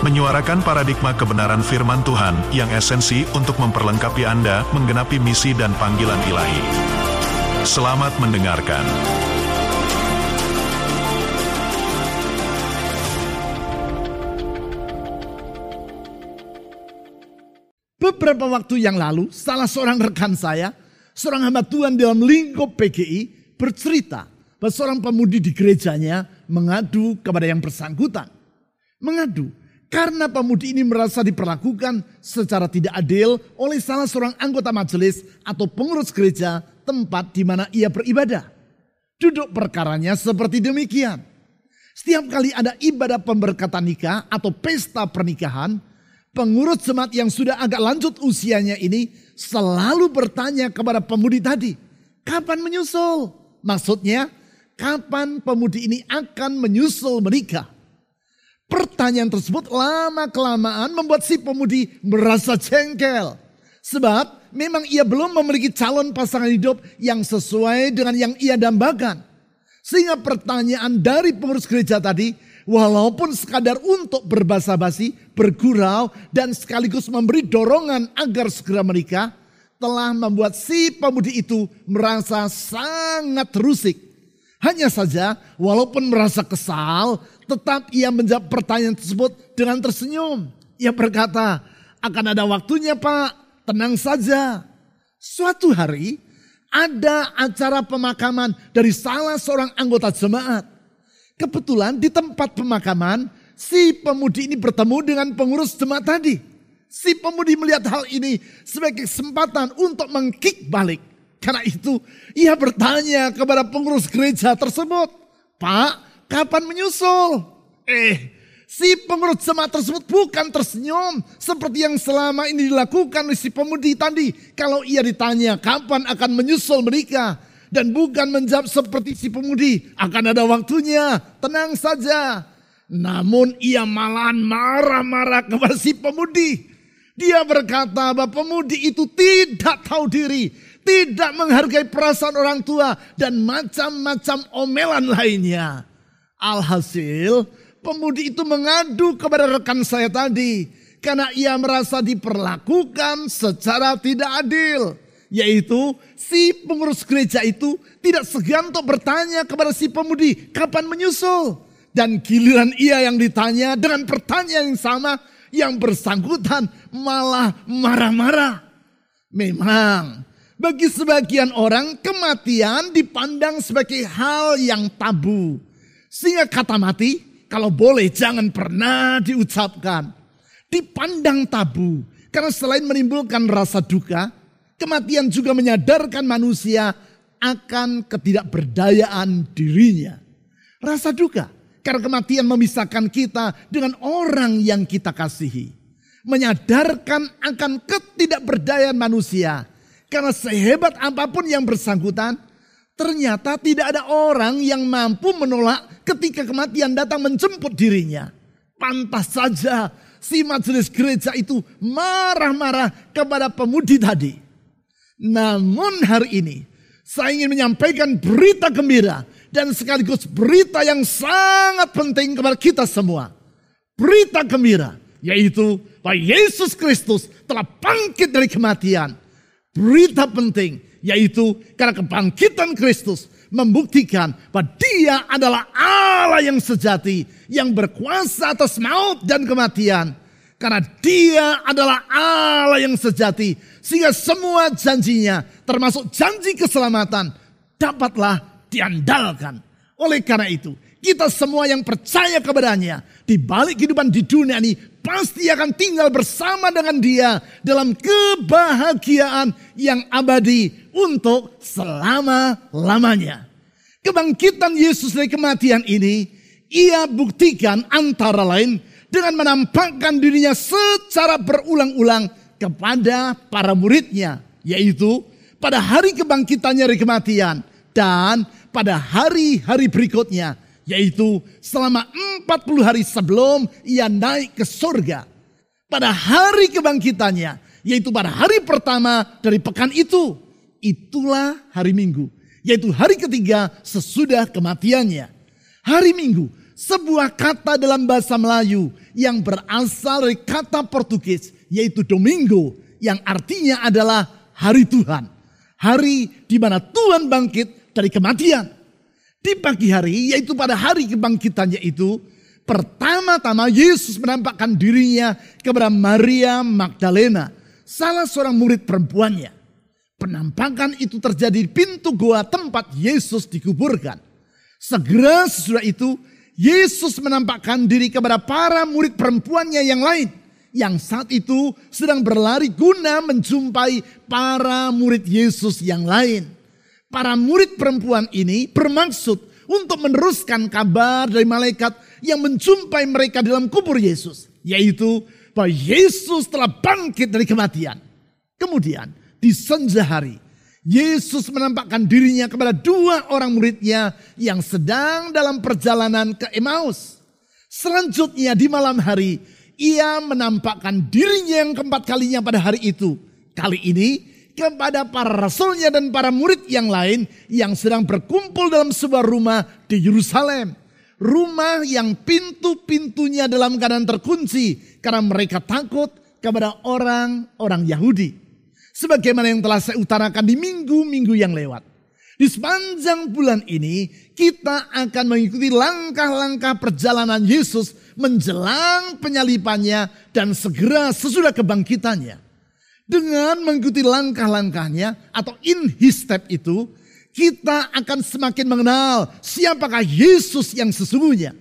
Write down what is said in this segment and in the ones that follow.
menyuarakan paradigma kebenaran firman Tuhan yang esensi untuk memperlengkapi Anda menggenapi misi dan panggilan ilahi. Selamat mendengarkan. Beberapa waktu yang lalu, salah seorang rekan saya, seorang hamba Tuhan dalam lingkup PGI, bercerita bahwa seorang pemudi di gerejanya mengadu kepada yang bersangkutan. Mengadu karena pemudi ini merasa diperlakukan secara tidak adil oleh salah seorang anggota majelis atau pengurus gereja tempat di mana ia beribadah. Duduk perkaranya seperti demikian. Setiap kali ada ibadah pemberkatan nikah atau pesta pernikahan, pengurus jemaat yang sudah agak lanjut usianya ini selalu bertanya kepada pemudi tadi, kapan menyusul? Maksudnya, kapan pemudi ini akan menyusul menikah? Pertanyaan tersebut lama-kelamaan membuat si pemudi merasa jengkel. Sebab memang ia belum memiliki calon pasangan hidup yang sesuai dengan yang ia dambakan. Sehingga pertanyaan dari pengurus gereja tadi, walaupun sekadar untuk berbahasa basi, bergurau, dan sekaligus memberi dorongan agar segera menikah, telah membuat si pemudi itu merasa sangat rusik. Hanya saja, walaupun merasa kesal, tetap ia menjawab pertanyaan tersebut dengan tersenyum. Ia berkata, akan ada waktunya pak, tenang saja. Suatu hari, ada acara pemakaman dari salah seorang anggota jemaat. Kebetulan di tempat pemakaman, si pemudi ini bertemu dengan pengurus jemaat tadi. Si pemudi melihat hal ini sebagai kesempatan untuk mengkik balik. Karena itu ia bertanya kepada pengurus gereja tersebut. Pak, kapan menyusul? Eh, si pengurus jemaat tersebut bukan tersenyum seperti yang selama ini dilakukan oleh si pemudi tadi. Kalau ia ditanya kapan akan menyusul menikah. Dan bukan menjawab seperti si pemudi. Akan ada waktunya, tenang saja. Namun ia malah marah-marah kepada si pemudi. Dia berkata bahwa pemudi itu tidak tahu diri tidak menghargai perasaan orang tua, dan macam-macam omelan lainnya. Alhasil, pemudi itu mengadu kepada rekan saya tadi karena ia merasa diperlakukan secara tidak adil. Yaitu si pengurus gereja itu tidak segan untuk bertanya kepada si pemudi kapan menyusul. Dan giliran ia yang ditanya dengan pertanyaan yang sama yang bersangkutan malah marah-marah. Memang bagi sebagian orang kematian dipandang sebagai hal yang tabu. Sehingga kata mati kalau boleh jangan pernah diucapkan. Dipandang tabu. Karena selain menimbulkan rasa duka, kematian juga menyadarkan manusia akan ketidakberdayaan dirinya. Rasa duka karena kematian memisahkan kita dengan orang yang kita kasihi. Menyadarkan akan ketidakberdayaan manusia karena sehebat apa pun yang bersangkutan, ternyata tidak ada orang yang mampu menolak ketika kematian datang menjemput dirinya. Pantas saja si majelis gereja itu marah-marah kepada pemudi tadi. Namun hari ini saya ingin menyampaikan berita gembira dan sekaligus berita yang sangat penting kepada kita semua. Berita gembira yaitu bahwa Yesus Kristus telah bangkit dari kematian berita penting yaitu karena kebangkitan Kristus membuktikan bahwa dia adalah Allah yang sejati yang berkuasa atas maut dan kematian. Karena dia adalah Allah yang sejati sehingga semua janjinya termasuk janji keselamatan dapatlah diandalkan. Oleh karena itu kita semua yang percaya kepadanya di balik kehidupan di dunia ini pasti akan tinggal bersama dengan dia dalam kebahagiaan yang abadi untuk selama-lamanya. Kebangkitan Yesus dari kematian ini ia buktikan antara lain dengan menampakkan dirinya secara berulang-ulang kepada para muridnya yaitu pada hari kebangkitannya dari kematian, dan pada hari-hari berikutnya, yaitu selama 40 hari sebelum ia naik ke surga. Pada hari kebangkitannya, yaitu pada hari pertama dari pekan itu, itulah hari Minggu, yaitu hari ketiga sesudah kematiannya. Hari Minggu, sebuah kata dalam bahasa Melayu yang berasal dari kata Portugis, yaitu Domingo, yang artinya adalah hari Tuhan hari di mana Tuhan bangkit dari kematian. Di pagi hari, yaitu pada hari kebangkitannya itu, pertama-tama Yesus menampakkan dirinya kepada Maria Magdalena, salah seorang murid perempuannya. Penampakan itu terjadi di pintu goa tempat Yesus dikuburkan. Segera sesudah itu, Yesus menampakkan diri kepada para murid perempuannya yang lain yang saat itu sedang berlari guna menjumpai para murid Yesus yang lain. Para murid perempuan ini bermaksud untuk meneruskan kabar dari malaikat yang menjumpai mereka dalam kubur Yesus. Yaitu bahwa Yesus telah bangkit dari kematian. Kemudian di senja hari Yesus menampakkan dirinya kepada dua orang muridnya yang sedang dalam perjalanan ke Emmaus. Selanjutnya di malam hari ia menampakkan dirinya yang keempat kalinya pada hari itu. Kali ini kepada para rasulnya dan para murid yang lain yang sedang berkumpul dalam sebuah rumah di Yerusalem. Rumah yang pintu-pintunya dalam keadaan terkunci karena mereka takut kepada orang-orang Yahudi. Sebagaimana yang telah saya utarakan di minggu-minggu yang lewat. Di sepanjang bulan ini kita akan mengikuti langkah-langkah perjalanan Yesus menjelang penyalipannya dan segera sesudah kebangkitannya. Dengan mengikuti langkah-langkahnya atau in his step itu, kita akan semakin mengenal siapakah Yesus yang sesungguhnya.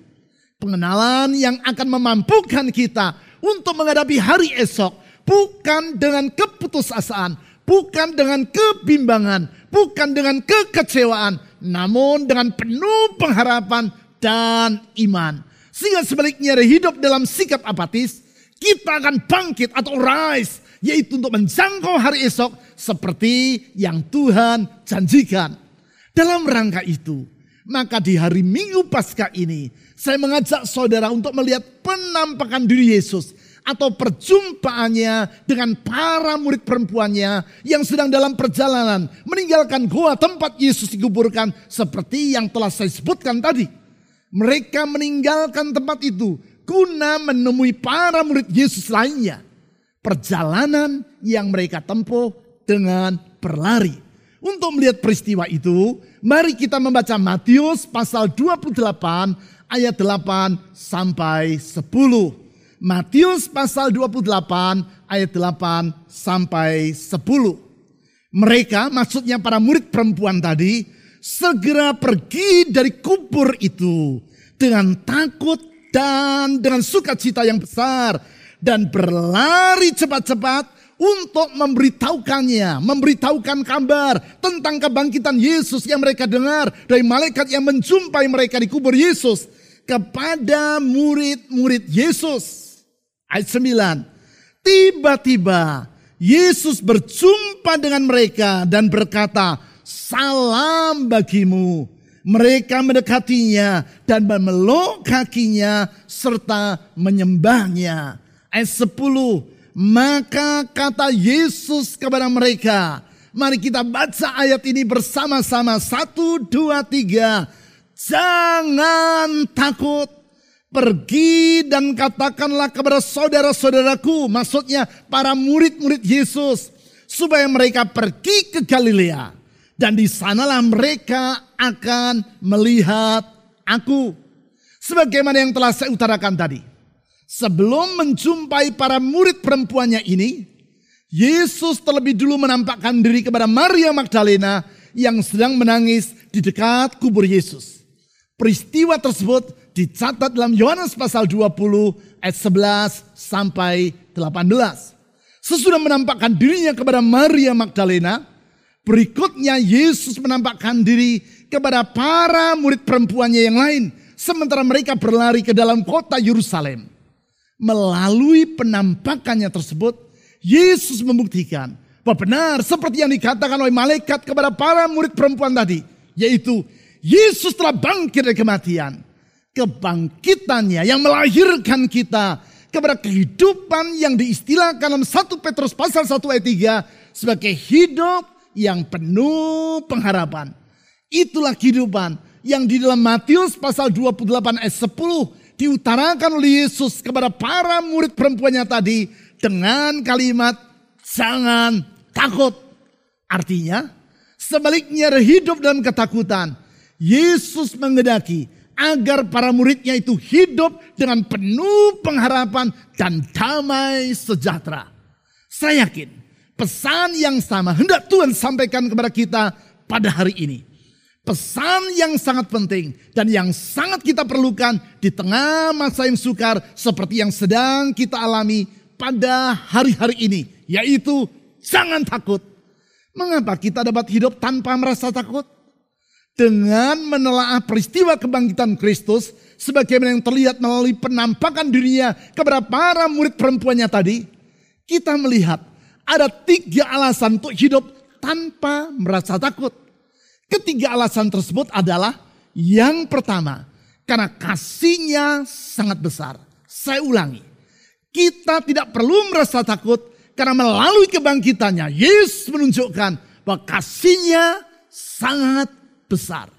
Pengenalan yang akan memampukan kita untuk menghadapi hari esok bukan dengan keputusasaan, bukan dengan kebimbangan, bukan dengan kekecewaan, namun dengan penuh pengharapan dan iman. Sehingga sebaliknya hidup dalam sikap apatis, kita akan bangkit atau rise, yaitu untuk menjangkau hari esok seperti yang Tuhan janjikan. Dalam rangka itu, maka di hari Minggu Paskah ini, saya mengajak saudara untuk melihat penampakan diri Yesus atau perjumpaannya dengan para murid perempuannya yang sedang dalam perjalanan meninggalkan gua tempat Yesus dikuburkan seperti yang telah saya sebutkan tadi. Mereka meninggalkan tempat itu guna menemui para murid Yesus lainnya. Perjalanan yang mereka tempuh dengan berlari. Untuk melihat peristiwa itu, mari kita membaca Matius pasal 28 ayat 8 sampai 10. Matius pasal 28 ayat 8 sampai 10. Mereka maksudnya para murid perempuan tadi segera pergi dari kubur itu dengan takut dan dengan sukacita yang besar dan berlari cepat-cepat untuk memberitahukannya, memberitahukan kabar tentang kebangkitan Yesus yang mereka dengar dari malaikat yang menjumpai mereka di kubur Yesus kepada murid-murid Yesus. Ayat 9. Tiba-tiba Yesus berjumpa dengan mereka dan berkata, "Salam bagimu." Mereka mendekatinya dan memeluk kakinya serta menyembahnya. Ayat 10. Maka kata Yesus kepada mereka, Mari kita baca ayat ini bersama-sama. Satu, dua, tiga. Jangan takut. Pergi dan katakanlah kepada saudara-saudaraku, maksudnya para murid-murid Yesus, supaya mereka pergi ke Galilea. Dan di sanalah mereka akan melihat aku. Sebagaimana yang telah saya utarakan tadi. Sebelum menjumpai para murid perempuannya ini, Yesus terlebih dulu menampakkan diri kepada Maria Magdalena yang sedang menangis di dekat kubur Yesus. Peristiwa tersebut dicatat dalam Yohanes pasal 20 ayat 11 sampai 18. Sesudah menampakkan dirinya kepada Maria Magdalena, berikutnya Yesus menampakkan diri kepada para murid perempuannya yang lain. Sementara mereka berlari ke dalam kota Yerusalem. Melalui penampakannya tersebut, Yesus membuktikan Bahwa benar seperti yang dikatakan oleh malaikat kepada para murid perempuan tadi. Yaitu Yesus telah bangkit dari kematian. Kebangkitannya yang melahirkan kita kepada kehidupan yang diistilahkan dalam 1 Petrus pasal 1 ayat 3 sebagai hidup yang penuh pengharapan. Itulah kehidupan yang di dalam Matius pasal 28 ayat 10 diutarakan oleh Yesus kepada para murid perempuannya tadi dengan kalimat jangan takut. Artinya sebaliknya hidup dalam ketakutan. Yesus mengedaki agar para muridnya itu hidup dengan penuh pengharapan dan damai sejahtera. Saya yakin pesan yang sama hendak Tuhan sampaikan kepada kita pada hari ini. Pesan yang sangat penting dan yang sangat kita perlukan di tengah masa yang sukar seperti yang sedang kita alami pada hari-hari ini. Yaitu jangan takut. Mengapa kita dapat hidup tanpa merasa takut? Dengan menelaah peristiwa kebangkitan Kristus sebagaimana yang terlihat melalui penampakan dirinya kepada para murid perempuannya tadi, kita melihat ada tiga alasan untuk hidup tanpa merasa takut. Ketiga alasan tersebut adalah yang pertama, karena kasihnya sangat besar. Saya ulangi, kita tidak perlu merasa takut karena melalui kebangkitannya, Yesus menunjukkan bahwa kasihnya sangat besar.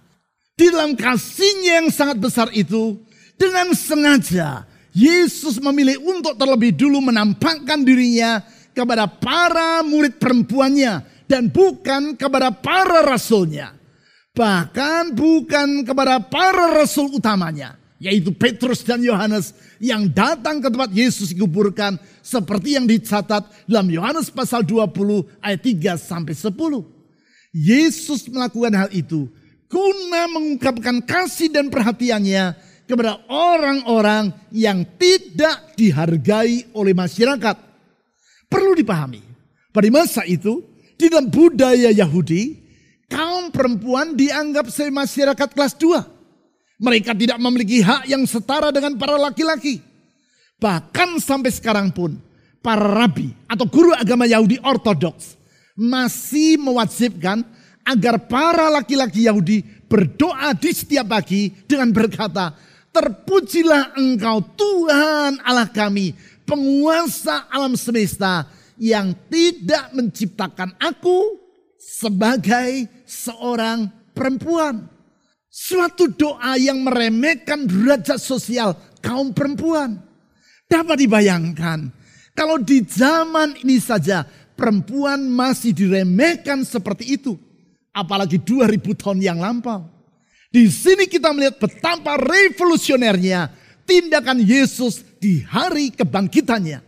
Di dalam kasihnya yang sangat besar itu, dengan sengaja Yesus memilih untuk terlebih dulu menampakkan dirinya kepada para murid perempuannya dan bukan kepada para rasulnya. Bahkan bukan kepada para rasul utamanya, yaitu Petrus dan Yohanes yang datang ke tempat Yesus dikuburkan seperti yang dicatat dalam Yohanes pasal 20 ayat 3 sampai 10. Yesus melakukan hal itu guna mengungkapkan kasih dan perhatiannya kepada orang-orang yang tidak dihargai oleh masyarakat. Perlu dipahami, pada masa itu di dalam budaya Yahudi, kaum perempuan dianggap sebagai masyarakat kelas 2. Mereka tidak memiliki hak yang setara dengan para laki-laki. Bahkan sampai sekarang pun, para rabi atau guru agama Yahudi ortodoks masih mewajibkan agar para laki-laki Yahudi berdoa di setiap pagi dengan berkata, Terpujilah engkau Tuhan Allah kami, penguasa alam semesta yang tidak menciptakan aku sebagai seorang perempuan. Suatu doa yang meremehkan derajat sosial kaum perempuan. Dapat dibayangkan kalau di zaman ini saja perempuan masih diremehkan seperti itu apalagi 2000 tahun yang lampau. Di sini kita melihat betapa revolusionernya tindakan Yesus di hari kebangkitannya.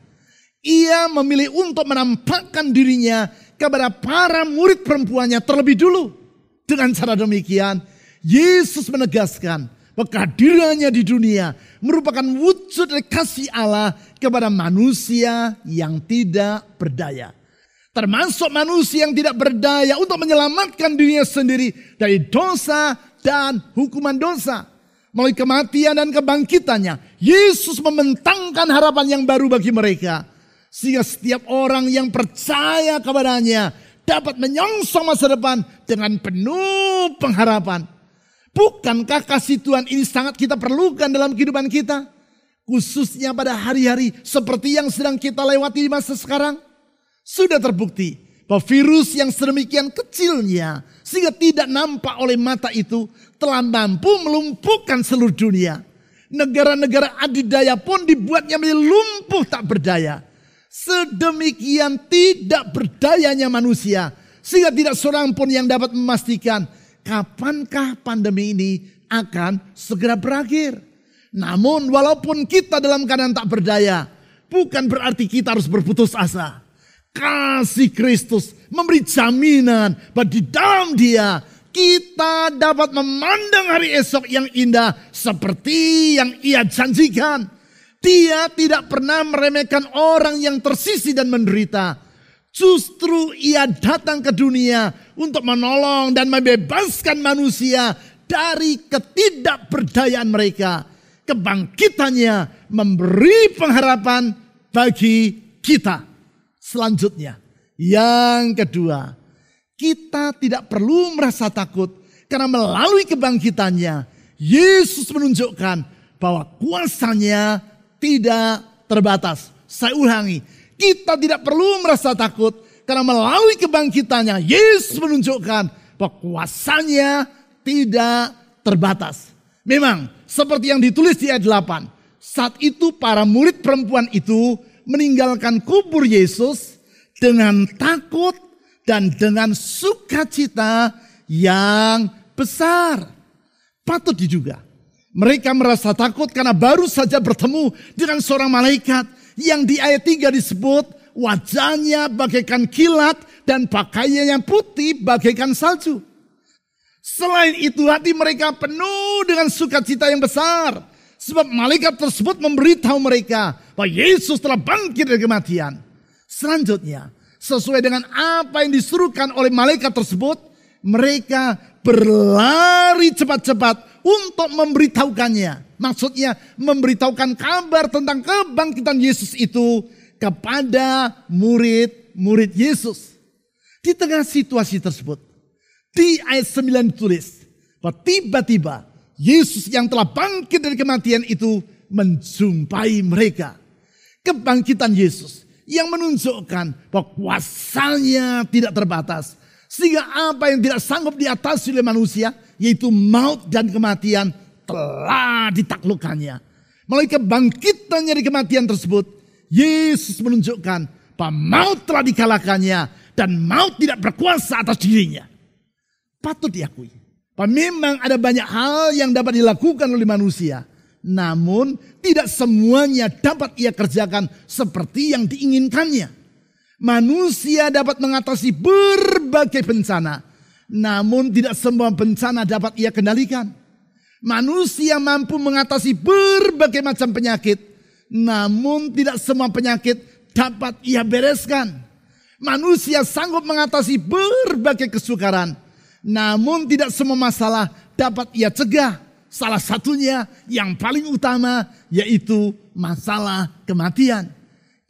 Ia memilih untuk menampakkan dirinya kepada para murid perempuannya terlebih dulu. Dengan cara demikian, Yesus menegaskan bahwa kehadirannya di dunia merupakan wujud dari kasih Allah kepada manusia yang tidak berdaya. Termasuk manusia yang tidak berdaya untuk menyelamatkan dirinya sendiri dari dosa dan hukuman dosa. Melalui kematian dan kebangkitannya, Yesus membentangkan harapan yang baru bagi mereka. Sehingga setiap orang yang percaya kepadanya dapat menyongsong masa depan dengan penuh pengharapan. Bukankah kasih Tuhan ini sangat kita perlukan dalam kehidupan kita? Khususnya pada hari-hari seperti yang sedang kita lewati di masa sekarang. Sudah terbukti bahwa virus yang sedemikian kecilnya sehingga tidak nampak oleh mata itu telah mampu melumpuhkan seluruh dunia. Negara-negara adidaya pun dibuatnya menjadi lumpuh tak berdaya. Sedemikian tidak berdayanya manusia sehingga tidak seorang pun yang dapat memastikan kapankah pandemi ini akan segera berakhir. Namun walaupun kita dalam keadaan tak berdaya, bukan berarti kita harus berputus asa kasih Kristus memberi jaminan bahwa di dalam dia kita dapat memandang hari esok yang indah seperti yang ia janjikan. Dia tidak pernah meremehkan orang yang tersisi dan menderita. Justru ia datang ke dunia untuk menolong dan membebaskan manusia dari ketidakberdayaan mereka. Kebangkitannya memberi pengharapan bagi kita. Selanjutnya, Yang kedua, kita tidak perlu merasa takut karena melalui kebangkitannya Yesus menunjukkan bahwa kuasanya tidak terbatas. Saya ulangi, kita tidak perlu merasa takut karena melalui kebangkitannya Yesus menunjukkan bahwa kuasanya tidak terbatas. Memang seperti yang ditulis di ayat 8. Saat itu para murid perempuan itu meninggalkan kubur Yesus dengan takut dan dengan sukacita yang besar. Patut diduga. Mereka merasa takut karena baru saja bertemu dengan seorang malaikat yang di ayat 3 disebut wajahnya bagaikan kilat dan pakaiannya putih bagaikan salju. Selain itu hati mereka penuh dengan sukacita yang besar. Sebab malaikat tersebut memberitahu mereka bahwa Yesus telah bangkit dari kematian. Selanjutnya, sesuai dengan apa yang disuruhkan oleh malaikat tersebut, mereka berlari cepat-cepat untuk memberitahukannya. Maksudnya memberitahukan kabar tentang kebangkitan Yesus itu kepada murid-murid Yesus. Di tengah situasi tersebut, di ayat 9 ditulis, bahwa tiba-tiba Yesus yang telah bangkit dari kematian itu menjumpai mereka. Kebangkitan Yesus yang menunjukkan bahwa kuasanya tidak terbatas. Sehingga apa yang tidak sanggup diatasi oleh manusia, yaitu maut dan kematian, telah ditaklukkannya. Melalui kebangkitannya dari kematian tersebut, Yesus menunjukkan bahwa maut telah dikalahkannya dan maut tidak berkuasa atas dirinya. Patut diakui Memang ada banyak hal yang dapat dilakukan oleh manusia. Namun tidak semuanya dapat ia kerjakan seperti yang diinginkannya. Manusia dapat mengatasi berbagai bencana. Namun tidak semua bencana dapat ia kendalikan. Manusia mampu mengatasi berbagai macam penyakit. Namun tidak semua penyakit dapat ia bereskan. Manusia sanggup mengatasi berbagai kesukaran namun tidak semua masalah dapat ia cegah. Salah satunya yang paling utama yaitu masalah kematian.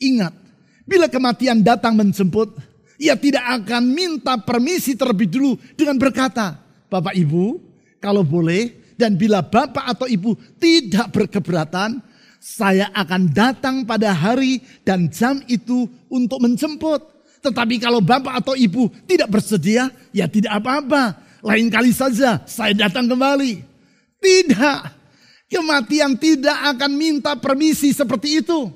Ingat, bila kematian datang menjemput, ia tidak akan minta permisi terlebih dulu dengan berkata, Bapak Ibu, kalau boleh dan bila Bapak atau Ibu tidak berkeberatan, saya akan datang pada hari dan jam itu untuk menjemput. Tetapi kalau bapak atau ibu tidak bersedia, ya tidak apa-apa. Lain kali saja saya datang kembali. Tidak. Kematian tidak akan minta permisi seperti itu.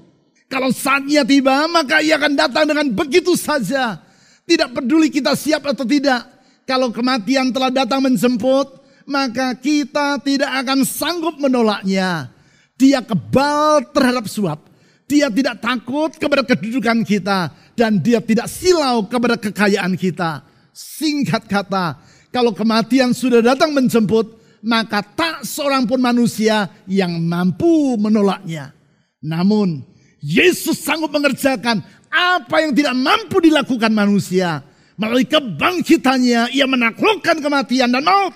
Kalau saatnya tiba, maka ia akan datang dengan begitu saja. Tidak peduli kita siap atau tidak. Kalau kematian telah datang menjemput, maka kita tidak akan sanggup menolaknya. Dia kebal terhadap suap. Dia tidak takut kepada kedudukan kita dan dia tidak silau kepada kekayaan kita. Singkat kata, kalau kematian sudah datang menjemput, maka tak seorang pun manusia yang mampu menolaknya. Namun, Yesus sanggup mengerjakan apa yang tidak mampu dilakukan manusia. Melalui kebangkitannya, ia menaklukkan kematian dan maut.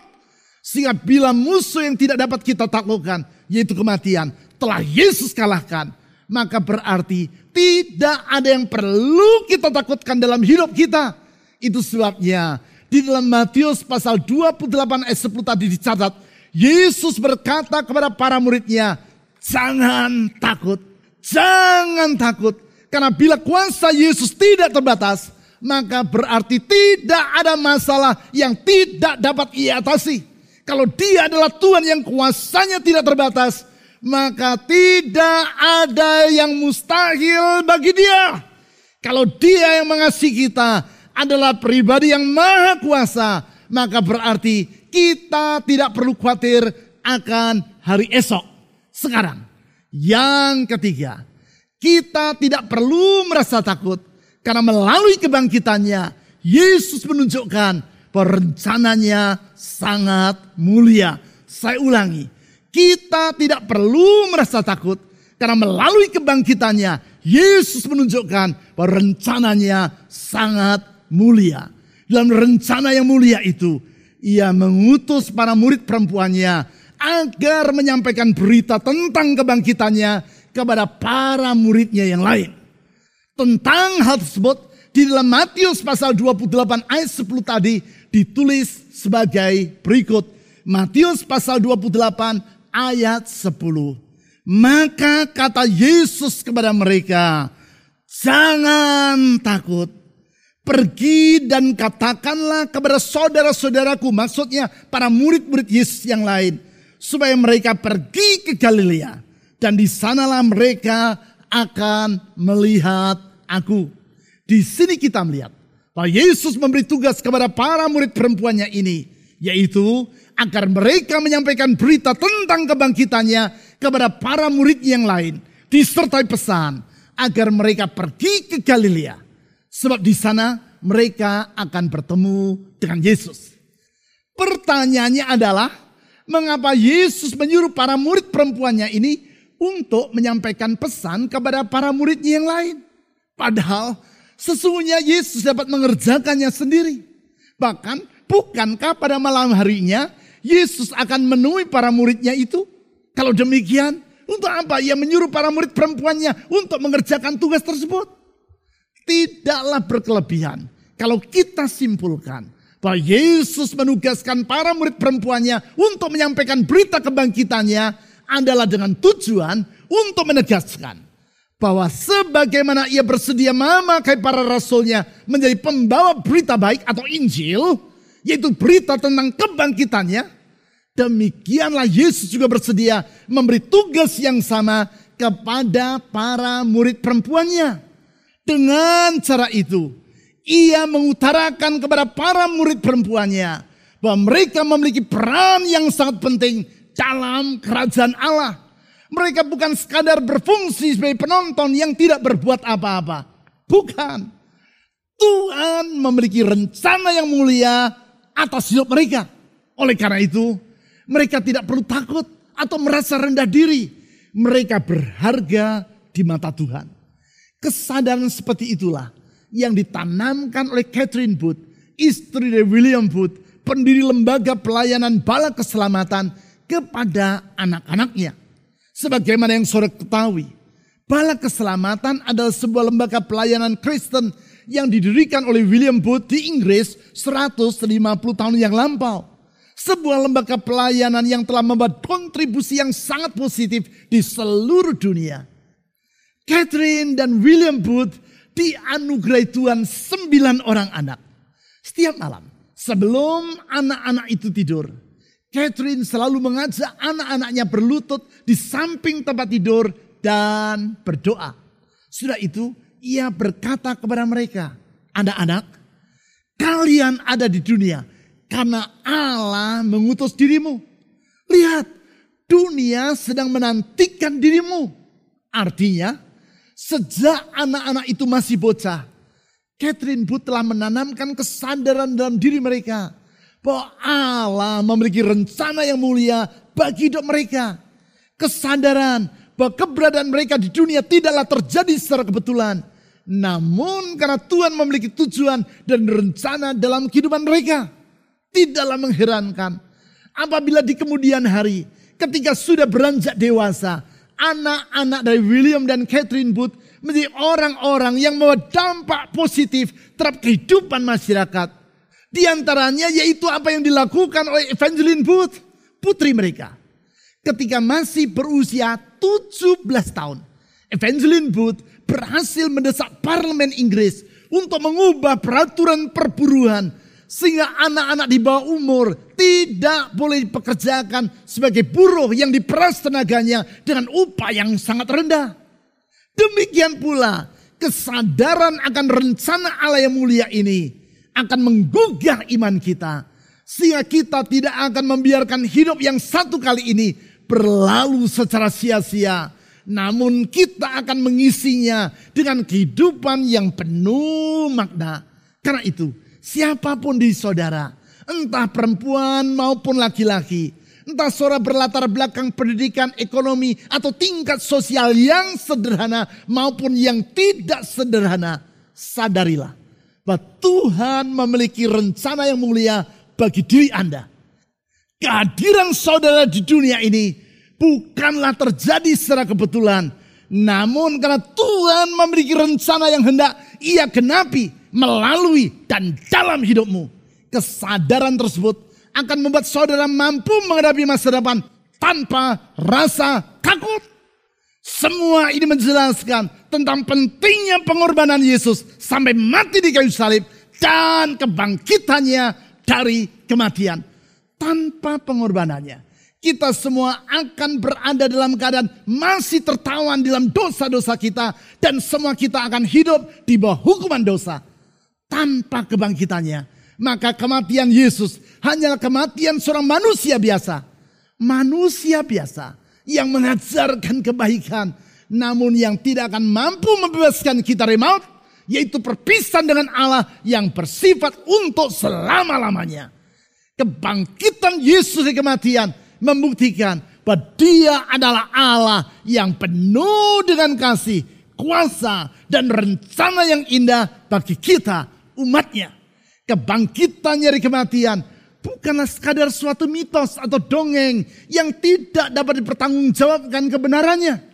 Sehingga bila musuh yang tidak dapat kita taklukkan, yaitu kematian, telah Yesus kalahkan. Maka berarti tidak ada yang perlu kita takutkan dalam hidup kita. Itu sebabnya di dalam Matius pasal 28 ayat 10 tadi dicatat. Yesus berkata kepada para muridnya, jangan takut, jangan takut. Karena bila kuasa Yesus tidak terbatas, maka berarti tidak ada masalah yang tidak dapat ia atasi. Kalau dia adalah Tuhan yang kuasanya tidak terbatas, maka tidak ada yang mustahil bagi dia. Kalau dia yang mengasihi kita adalah pribadi yang maha kuasa, maka berarti kita tidak perlu khawatir akan hari esok. Sekarang, yang ketiga, kita tidak perlu merasa takut karena melalui kebangkitannya Yesus menunjukkan bahwa rencananya sangat mulia. Saya ulangi, kita tidak perlu merasa takut karena melalui kebangkitannya Yesus menunjukkan bahwa rencananya sangat mulia. Dalam rencana yang mulia itu ia mengutus para murid perempuannya agar menyampaikan berita tentang kebangkitannya kepada para muridnya yang lain. Tentang hal tersebut di dalam Matius pasal 28 ayat 10 tadi ditulis sebagai berikut. Matius pasal 28 ayat 10. Maka kata Yesus kepada mereka, jangan takut. Pergi dan katakanlah kepada saudara-saudaraku, maksudnya para murid-murid Yesus yang lain, supaya mereka pergi ke Galilea dan di sanalah mereka akan melihat aku. Di sini kita melihat bahwa Yesus memberi tugas kepada para murid perempuannya ini, yaitu agar mereka menyampaikan berita tentang kebangkitannya kepada para murid yang lain, disertai pesan agar mereka pergi ke Galilea Sebab di sana mereka akan bertemu dengan Yesus. Pertanyaannya adalah, mengapa Yesus menyuruh para murid perempuannya ini untuk menyampaikan pesan kepada para muridnya yang lain? Padahal sesungguhnya Yesus dapat mengerjakannya sendiri. Bahkan bukankah pada malam harinya Yesus akan menemui para muridnya itu? Kalau demikian, untuk apa ia menyuruh para murid perempuannya untuk mengerjakan tugas tersebut? tidaklah berkelebihan. Kalau kita simpulkan bahwa Yesus menugaskan para murid perempuannya untuk menyampaikan berita kebangkitannya adalah dengan tujuan untuk menegaskan bahwa sebagaimana ia bersedia memakai para rasulnya menjadi pembawa berita baik atau Injil, yaitu berita tentang kebangkitannya, demikianlah Yesus juga bersedia memberi tugas yang sama kepada para murid perempuannya. Dengan cara itu, ia mengutarakan kepada para murid perempuannya bahwa mereka memiliki peran yang sangat penting dalam kerajaan Allah. Mereka bukan sekadar berfungsi sebagai penonton yang tidak berbuat apa-apa. Bukan. Tuhan memiliki rencana yang mulia atas hidup mereka. Oleh karena itu, mereka tidak perlu takut atau merasa rendah diri. Mereka berharga di mata Tuhan. Kesadaran seperti itulah yang ditanamkan oleh Catherine Booth, istri dari William Booth, pendiri lembaga pelayanan bala keselamatan kepada anak-anaknya. Sebagaimana yang sore ketahui, bala keselamatan adalah sebuah lembaga pelayanan Kristen yang didirikan oleh William Booth di Inggris 150 tahun yang lampau. Sebuah lembaga pelayanan yang telah membuat kontribusi yang sangat positif di seluruh dunia. Catherine dan William Booth dianugerahi Tuhan sembilan orang anak. Setiap malam sebelum anak-anak itu tidur, Catherine selalu mengajak anak-anaknya berlutut di samping tempat tidur dan berdoa. Sudah itu ia berkata kepada mereka, anak-anak, kalian ada di dunia karena Allah mengutus dirimu. Lihat, dunia sedang menantikan dirimu. Artinya, Sejak anak-anak itu masih bocah, Catherine Booth telah menanamkan kesadaran dalam diri mereka bahwa Allah memiliki rencana yang mulia bagi hidup mereka. Kesadaran bahwa keberadaan mereka di dunia tidaklah terjadi secara kebetulan. Namun karena Tuhan memiliki tujuan dan rencana dalam kehidupan mereka. Tidaklah mengherankan apabila di kemudian hari ketika sudah beranjak dewasa anak-anak dari William dan Catherine Booth menjadi orang-orang yang membawa dampak positif terhadap kehidupan masyarakat. Di antaranya yaitu apa yang dilakukan oleh Evangeline Booth, putri mereka. Ketika masih berusia 17 tahun, Evangeline Booth berhasil mendesak parlemen Inggris untuk mengubah peraturan perburuan sehingga anak-anak di bawah umur tidak boleh dipekerjakan sebagai buruh yang diperas tenaganya dengan upah yang sangat rendah. Demikian pula kesadaran akan rencana Allah yang mulia ini akan menggugah iman kita. Sehingga kita tidak akan membiarkan hidup yang satu kali ini berlalu secara sia-sia. Namun kita akan mengisinya dengan kehidupan yang penuh makna. Karena itu siapa pun di saudara, entah perempuan maupun laki-laki, entah saudara berlatar belakang pendidikan, ekonomi, atau tingkat sosial yang sederhana maupun yang tidak sederhana, sadarilah bahwa Tuhan memiliki rencana yang mulia bagi diri Anda. Kehadiran saudara di dunia ini bukanlah terjadi secara kebetulan, namun karena Tuhan memiliki rencana yang hendak ia genapi melalui dan dalam hidupmu. Kesadaran tersebut akan membuat saudara mampu menghadapi masa depan tanpa rasa takut. Semua ini menjelaskan tentang pentingnya pengorbanan Yesus sampai mati di kayu salib dan kebangkitannya dari kematian. Tanpa pengorbanannya, kita semua akan berada dalam keadaan masih tertawan dalam dosa-dosa kita dan semua kita akan hidup di bawah hukuman dosa. Tanpa kebangkitannya, maka kematian Yesus hanyalah kematian seorang manusia biasa. Manusia biasa yang mengajarkan kebaikan, namun yang tidak akan mampu membebaskan kita dari maut, yaitu perpisahan dengan Allah yang bersifat untuk selama-lamanya. Kebangkitan Yesus dari kematian membuktikan bahwa dia adalah Allah yang penuh dengan kasih, kuasa, dan rencana yang indah bagi kita umatnya. Kebangkitan dari kematian bukanlah sekadar suatu mitos atau dongeng yang tidak dapat dipertanggungjawabkan kebenarannya.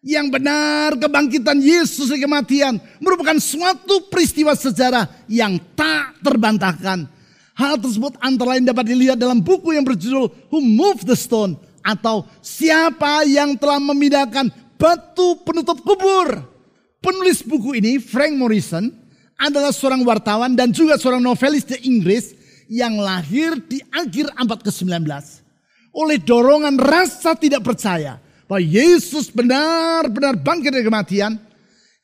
Yang benar kebangkitan Yesus dari kematian merupakan suatu peristiwa sejarah yang tak terbantahkan. Hal tersebut antara lain dapat dilihat dalam buku yang berjudul Who Moved the Stone atau Siapa yang telah memindahkan batu penutup kubur. Penulis buku ini Frank Morrison adalah seorang wartawan dan juga seorang novelis di Inggris yang lahir di akhir abad ke-19. Oleh dorongan rasa tidak percaya bahwa Yesus benar-benar bangkit dari kematian,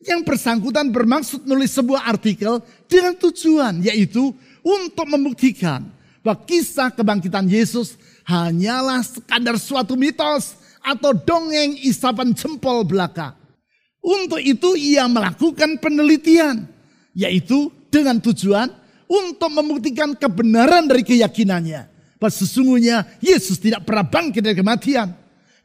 yang bersangkutan bermaksud menulis sebuah artikel dengan tujuan yaitu untuk membuktikan bahwa kisah kebangkitan Yesus hanyalah sekadar suatu mitos atau dongeng isapan jempol belaka. Untuk itu ia melakukan penelitian yaitu dengan tujuan untuk membuktikan kebenaran dari keyakinannya. Bahwa sesungguhnya Yesus tidak pernah bangkit dari kematian.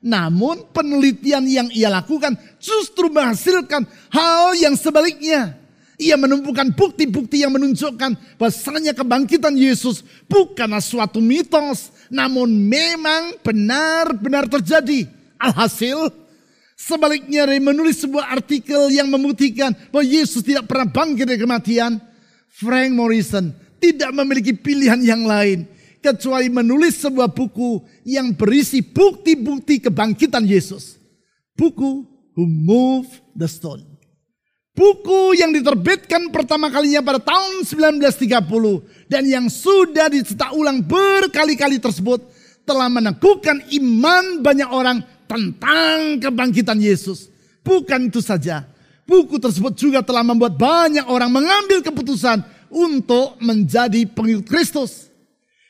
Namun penelitian yang ia lakukan justru menghasilkan hal yang sebaliknya. Ia menumpukan bukti-bukti yang menunjukkan bahasanya kebangkitan Yesus bukanlah suatu mitos. Namun memang benar-benar terjadi. Alhasil sebaliknya dari menulis sebuah artikel yang membuktikan bahwa Yesus tidak pernah bangkit dari kematian Frank Morrison tidak memiliki pilihan yang lain kecuali menulis sebuah buku yang berisi bukti-bukti kebangkitan Yesus. Buku Who Moved the Stone. Buku yang diterbitkan pertama kalinya pada tahun 1930 dan yang sudah dicetak ulang berkali-kali tersebut telah meneguhkan iman banyak orang tentang kebangkitan Yesus. Bukan itu saja, Buku tersebut juga telah membuat banyak orang mengambil keputusan untuk menjadi pengikut Kristus.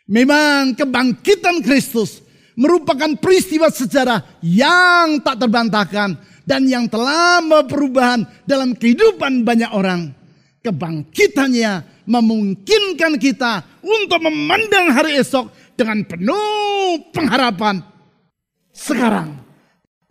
Memang kebangkitan Kristus merupakan peristiwa sejarah yang tak terbantahkan dan yang telah perubahan dalam kehidupan banyak orang. Kebangkitannya memungkinkan kita untuk memandang hari esok dengan penuh pengharapan. Sekarang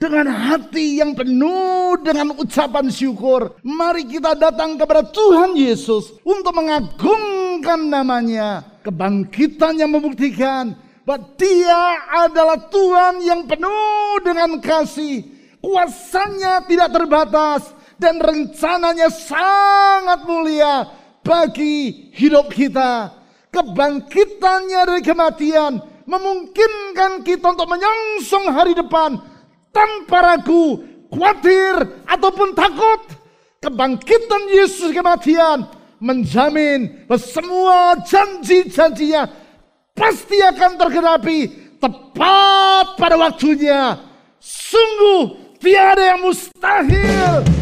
dengan hati yang penuh dengan ucapan syukur, mari kita datang kepada Tuhan Yesus untuk mengagungkan namanya. Kebangkitannya membuktikan bahwa dia adalah Tuhan yang penuh dengan kasih. Kuasanya tidak terbatas dan rencananya sangat mulia bagi hidup kita. Kebangkitannya dari kematian memungkinkan kita untuk menyongsong hari depan tanpa ragu, khawatir ataupun takut. Kebangkitan Yesus kematian menjamin bahwa semua janji-janjinya pasti akan tergenapi tepat pada waktunya. Sungguh tiada yang mustahil